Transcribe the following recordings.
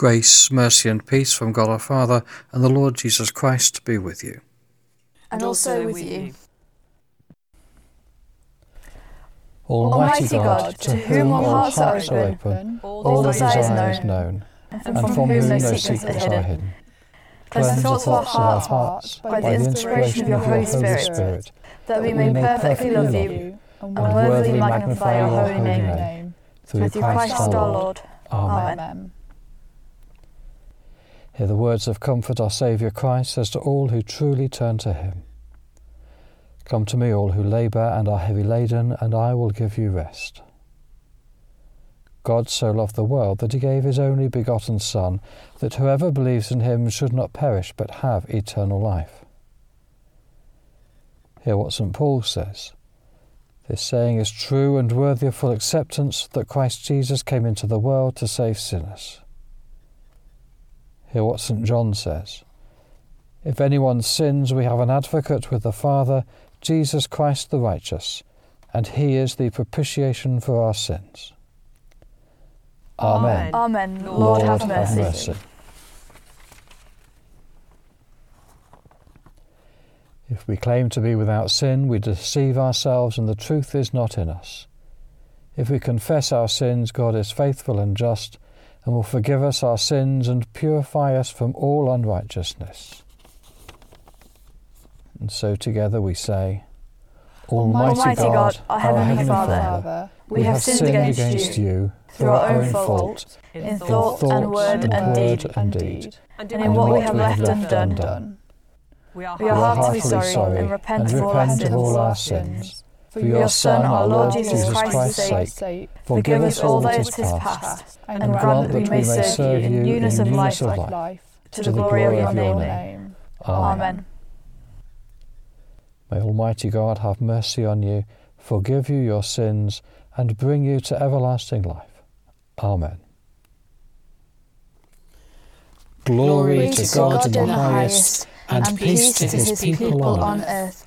Grace, mercy, and peace from God our Father and the Lord Jesus Christ be with you. and also with you. Almighty God, to whom all hearts are open, all desires known, and from whom no secrets are hidden. Cleanse the thoughts of our hearts by the inspiration of your Holy Spirit, that we may perfectly love you and worthily magnify your holy name. Through Christ our Lord. Amen. Hear the words of comfort our Saviour Christ says to all who truly turn to him. Come to me, all who labour and are heavy laden, and I will give you rest. God so loved the world that he gave his only begotten Son, that whoever believes in him should not perish but have eternal life. Hear what St. Paul says. This saying is true and worthy of full acceptance that Christ Jesus came into the world to save sinners. Hear what St. John says. If anyone sins, we have an advocate with the Father, Jesus Christ the righteous, and he is the propitiation for our sins. Amen. Amen. Lord, have mercy. If we claim to be without sin, we deceive ourselves and the truth is not in us. If we confess our sins, God is faithful and just and will forgive us our sins and purify us from all unrighteousness. And so together we say, Almighty, Almighty God, God, our Heavenly Father, Father, we have sinned against you through our own fault, in thought and word and word deed, and deed, and in what we have left undone. We are We are heartily sorry and repent of all repent of all our sins. Sins. For your Son, our Lord Jesus Christ's sake, sake, forgive us all that is past, and grant that we may serve you in newness of life, to the glory of your name. Amen. May Almighty God have mercy on you, forgive you your sins, and bring you to everlasting life. Amen. Glory to God in the highest, and peace to his people on earth.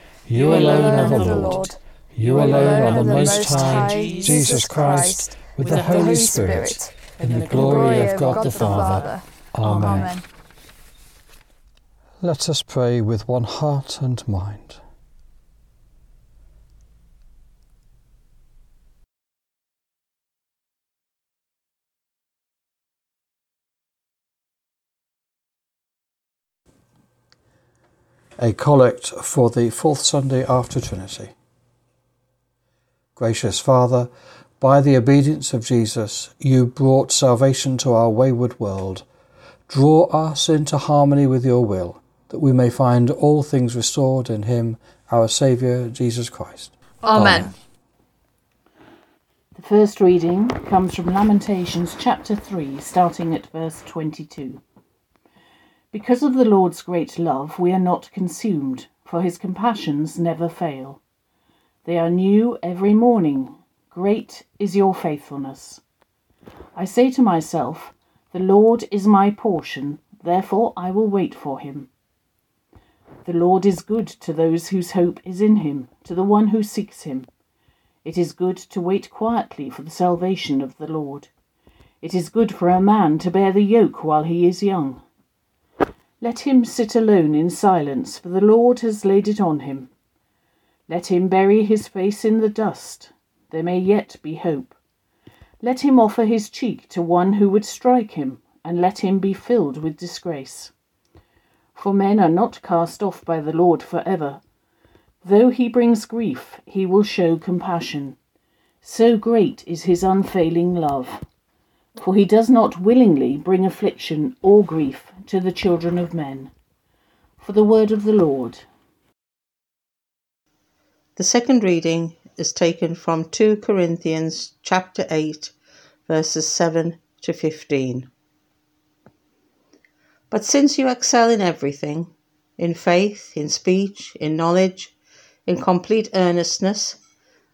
You alone are the Lord. You alone are the Most High, Jesus Christ, with the Holy Spirit, in the glory of God the Father. Amen. Let us pray with one heart and mind. A collect for the fourth Sunday after Trinity. Gracious Father, by the obedience of Jesus, you brought salvation to our wayward world. Draw us into harmony with your will, that we may find all things restored in him, our Saviour, Jesus Christ. Amen. The first reading comes from Lamentations chapter 3, starting at verse 22. Because of the Lord's great love, we are not consumed, for his compassions never fail. They are new every morning. Great is your faithfulness. I say to myself, The Lord is my portion, therefore I will wait for him. The Lord is good to those whose hope is in him, to the one who seeks him. It is good to wait quietly for the salvation of the Lord. It is good for a man to bear the yoke while he is young. Let him sit alone in silence, for the Lord has laid it on him. Let him bury his face in the dust. There may yet be hope. Let him offer his cheek to one who would strike him, and let him be filled with disgrace. For men are not cast off by the Lord for ever. Though he brings grief, he will show compassion. So great is his unfailing love. For he does not willingly bring affliction or grief to the children of men. For the word of the Lord. The second reading is taken from 2 Corinthians chapter 8 verses 7 to 15. But since you excel in everything, in faith, in speech, in knowledge, in complete earnestness,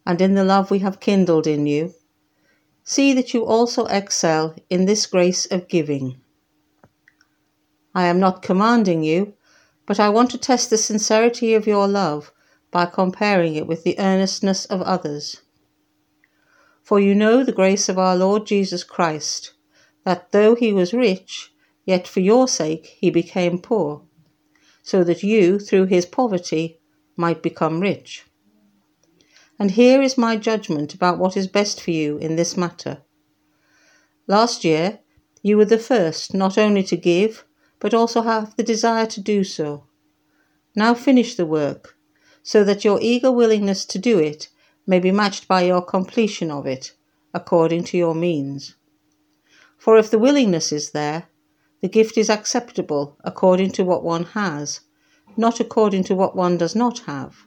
and in the love we have kindled in you, see that you also excel in this grace of giving. I am not commanding you, but I want to test the sincerity of your love by comparing it with the earnestness of others. For you know the grace of our Lord Jesus Christ, that though he was rich, Yet for your sake he became poor, so that you, through his poverty, might become rich. And here is my judgment about what is best for you in this matter. Last year, you were the first not only to give, but also have the desire to do so. Now finish the work, so that your eager willingness to do it may be matched by your completion of it, according to your means. For if the willingness is there, the gift is acceptable according to what one has, not according to what one does not have.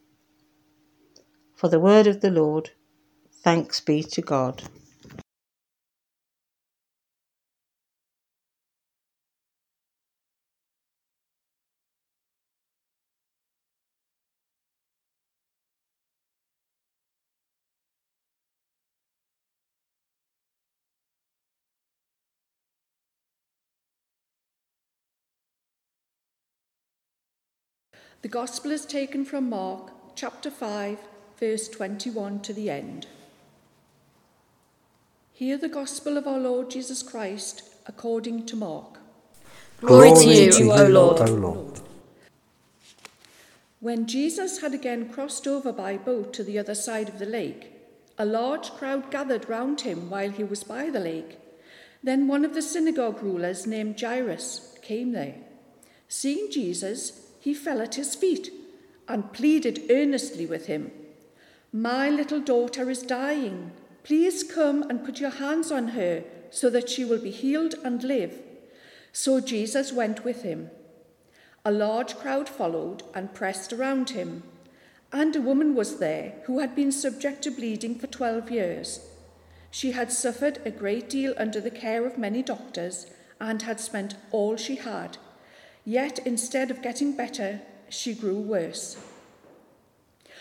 For the word of the Lord, thanks be to God. The Gospel is taken from Mark chapter 5, verse 21 to the end. Hear the Gospel of our Lord Jesus Christ according to Mark. Glory, Glory to you, O Lord. O Lord. When Jesus had again crossed over by boat to the other side of the lake, a large crowd gathered round him while he was by the lake. Then one of the synagogue rulers named Jairus came there. Seeing Jesus, he fell at his feet and pleaded earnestly with him My little daughter is dying. Please come and put your hands on her so that she will be healed and live. So Jesus went with him. A large crowd followed and pressed around him. And a woman was there who had been subject to bleeding for 12 years. She had suffered a great deal under the care of many doctors and had spent all she had Yet instead of getting better, she grew worse.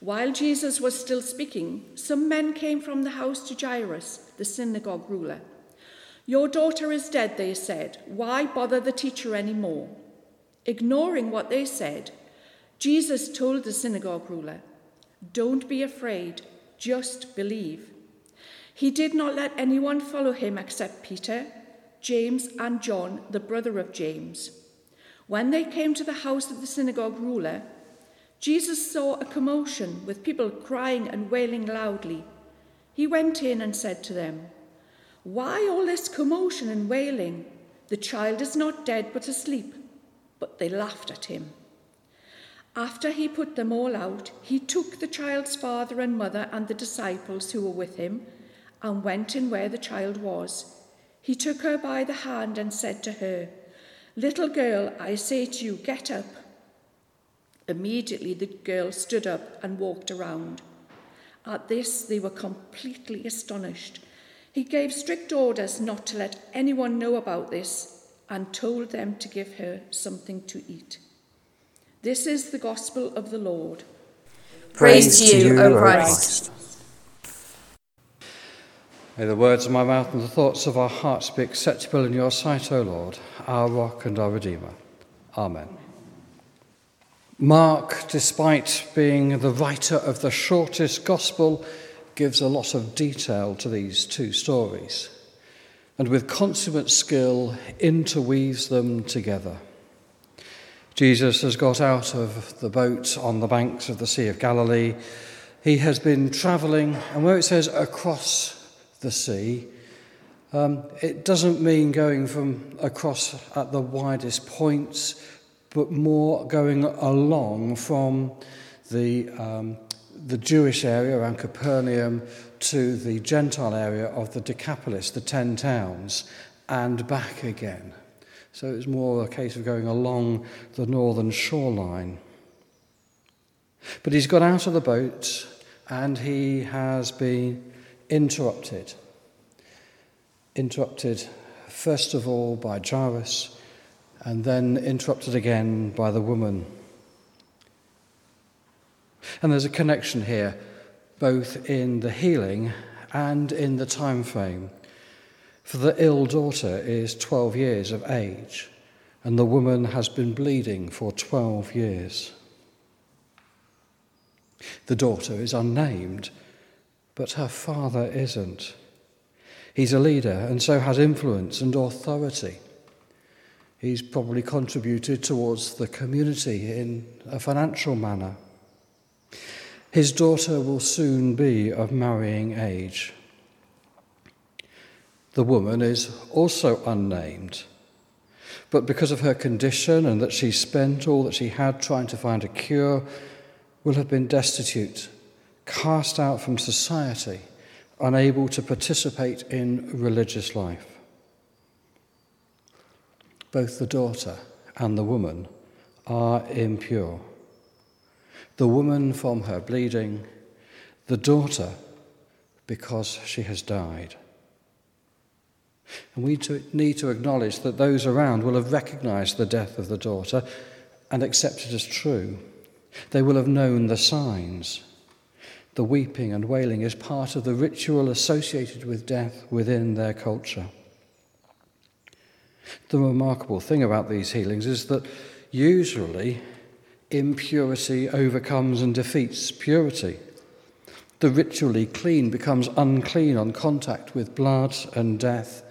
While Jesus was still speaking, some men came from the house to Jairus, the synagogue ruler. Your daughter is dead, they said. Why bother the teacher any more? Ignoring what they said, Jesus told the synagogue ruler, Don't be afraid, just believe. He did not let anyone follow him except Peter, James, and John, the brother of James. When they came to the house of the synagogue ruler, Jesus saw a commotion with people crying and wailing loudly. He went in and said to them, Why all this commotion and wailing? The child is not dead but asleep. But they laughed at him. After he put them all out, he took the child's father and mother and the disciples who were with him and went in where the child was. He took her by the hand and said to her, Little girl, I say to you, get up. Immediately the girl stood up and walked around. At this, they were completely astonished. He gave strict orders not to let anyone know about this and told them to give her something to eat. This is the gospel of the Lord. Praise, Praise to you, O Christ. May the words of my mouth and the thoughts of our hearts be acceptable in your sight, O Lord, our rock and our redeemer. Amen. Mark, despite being the writer of the shortest gospel, gives a lot of detail to these two stories and with consummate skill interweaves them together. Jesus has got out of the boat on the banks of the Sea of Galilee. He has been travelling, and where it says across the sea, um, it doesn't mean going from across at the widest points but more going along from the, um, the Jewish area around Capernaum to the Gentile area of the Decapolis, the ten towns, and back again. So it's more a case of going along the northern shoreline. But he's got out of the boat and he has been interrupted. Interrupted, first of all, by Jairus and then interrupted again by the woman. And there's a connection here, both in the healing and in the time frame. For the ill daughter is 12 years of age, and the woman has been bleeding for 12 years. The daughter is unnamed, but her father isn't. He's a leader and so has influence and authority. He's probably contributed towards the community in a financial manner. His daughter will soon be of marrying age. The woman is also unnamed, but because of her condition and that she spent all that she had trying to find a cure, will have been destitute, cast out from society, unable to participate in religious life both the daughter and the woman are impure. The woman from her bleeding, the daughter because she has died. And we need to acknowledge that those around will have recognized the death of the daughter and accepted as true. They will have known the signs. The weeping and wailing is part of the ritual associated with death within their culture. The remarkable thing about these healings is that usually impurity overcomes and defeats purity. The ritually clean becomes unclean on contact with blood and death,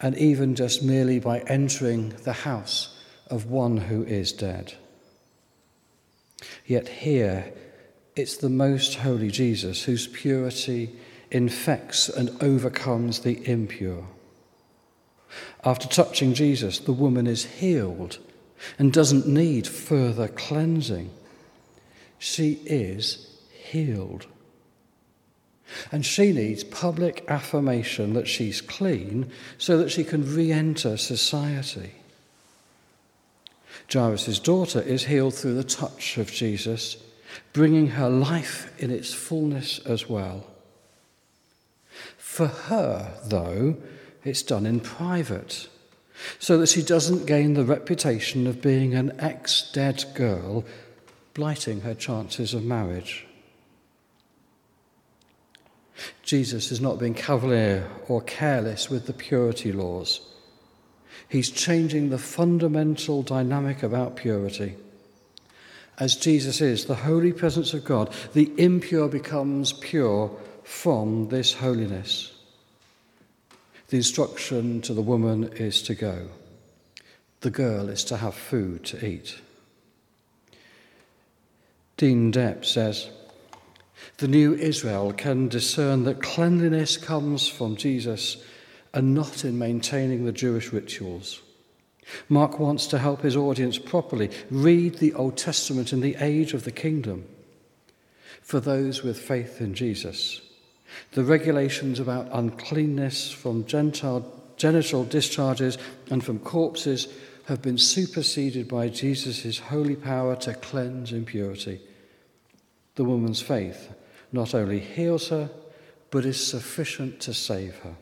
and even just merely by entering the house of one who is dead. Yet here, it's the most holy Jesus whose purity infects and overcomes the impure. After touching Jesus, the woman is healed and doesn't need further cleansing. She is healed. And she needs public affirmation that she's clean so that she can re enter society. Jairus' daughter is healed through the touch of Jesus, bringing her life in its fullness as well. For her, though, it's done in private, so that she doesn't gain the reputation of being an ex dead girl, blighting her chances of marriage. Jesus is not being cavalier or careless with the purity laws. He's changing the fundamental dynamic about purity. As Jesus is the holy presence of God, the impure becomes pure from this holiness. The instruction to the woman is to go. The girl is to have food to eat. Dean Depp says, The new Israel can discern that cleanliness comes from Jesus and not in maintaining the Jewish rituals. Mark wants to help his audience properly read the Old Testament in the age of the kingdom for those with faith in Jesus. The regulations about uncleanness from genital, genital discharges and from corpses have been superseded by Jesus' holy power to cleanse impurity. The woman's faith not only heals her, but is sufficient to save her.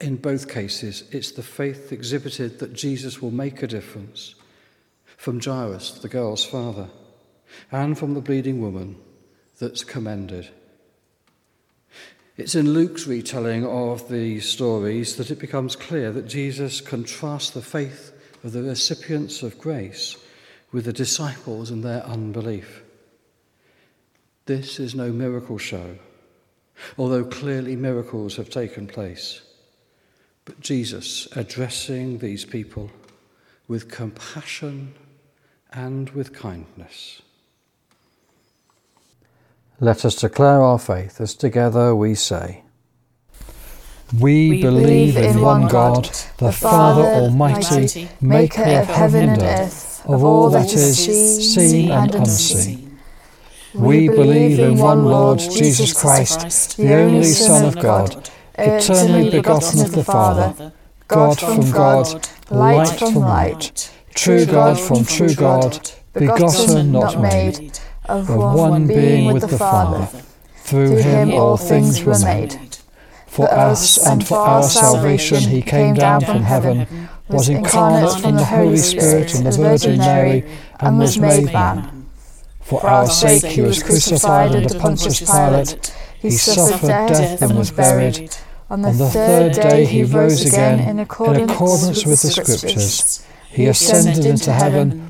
In both cases, it's the faith exhibited that Jesus will make a difference. From Jairus, the girl's father, and from the bleeding woman, that's commended. It's in Luke's retelling of the stories that it becomes clear that Jesus contrasts the faith of the recipients of grace with the disciples and their unbelief. This is no miracle show, although clearly miracles have taken place. But Jesus addressing these people with compassion and with kindness. Let us declare our faith as together we say. We, we believe in one God, the Father Almighty, maker of heaven and earth, of all that is seen and unseen. We believe in one Lord Jesus Christ, the only Son of God, eternally begotten of the Father, God from God, light from light, true God from true God, begotten, not made, of one being with the Father. Through him all things were made. For us and for our salvation he came down from heaven, was incarnate from the Holy Spirit and the Virgin Mary, and was made man. For our sake he was crucified under Pontius Pilate, he suffered death and was buried on the, third day he rose again in accordance, with the Scriptures. He ascended into heaven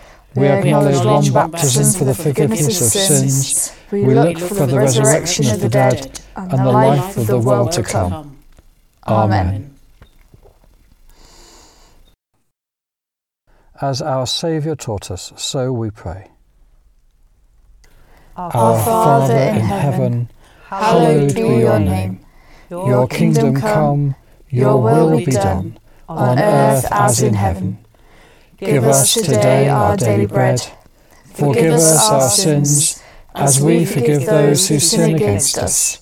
We acknowledge one baptism for the forgiveness of sins. We look for the resurrection of the dead and the life of the world to come. Amen. As our Saviour taught us, so we pray. Our Father in heaven, hallowed be your name. Your kingdom come, your will be done, on earth as in heaven. Give us today our daily bread. Forgive us our sins, as we forgive those who sin against us.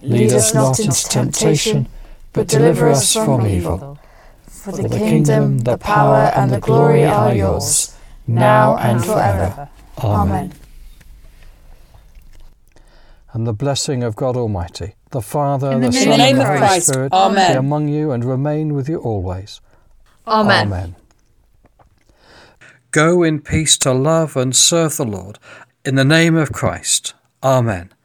Lead us not into temptation, but deliver us from evil. For the kingdom, the power, and the glory are yours, now and forever. Amen. And the blessing of God Almighty the Father, the, the Son, and the Holy Spirit Amen. be among you and remain with you always. Amen. Amen. Go in peace to love and serve the Lord. In the name of Christ. Amen.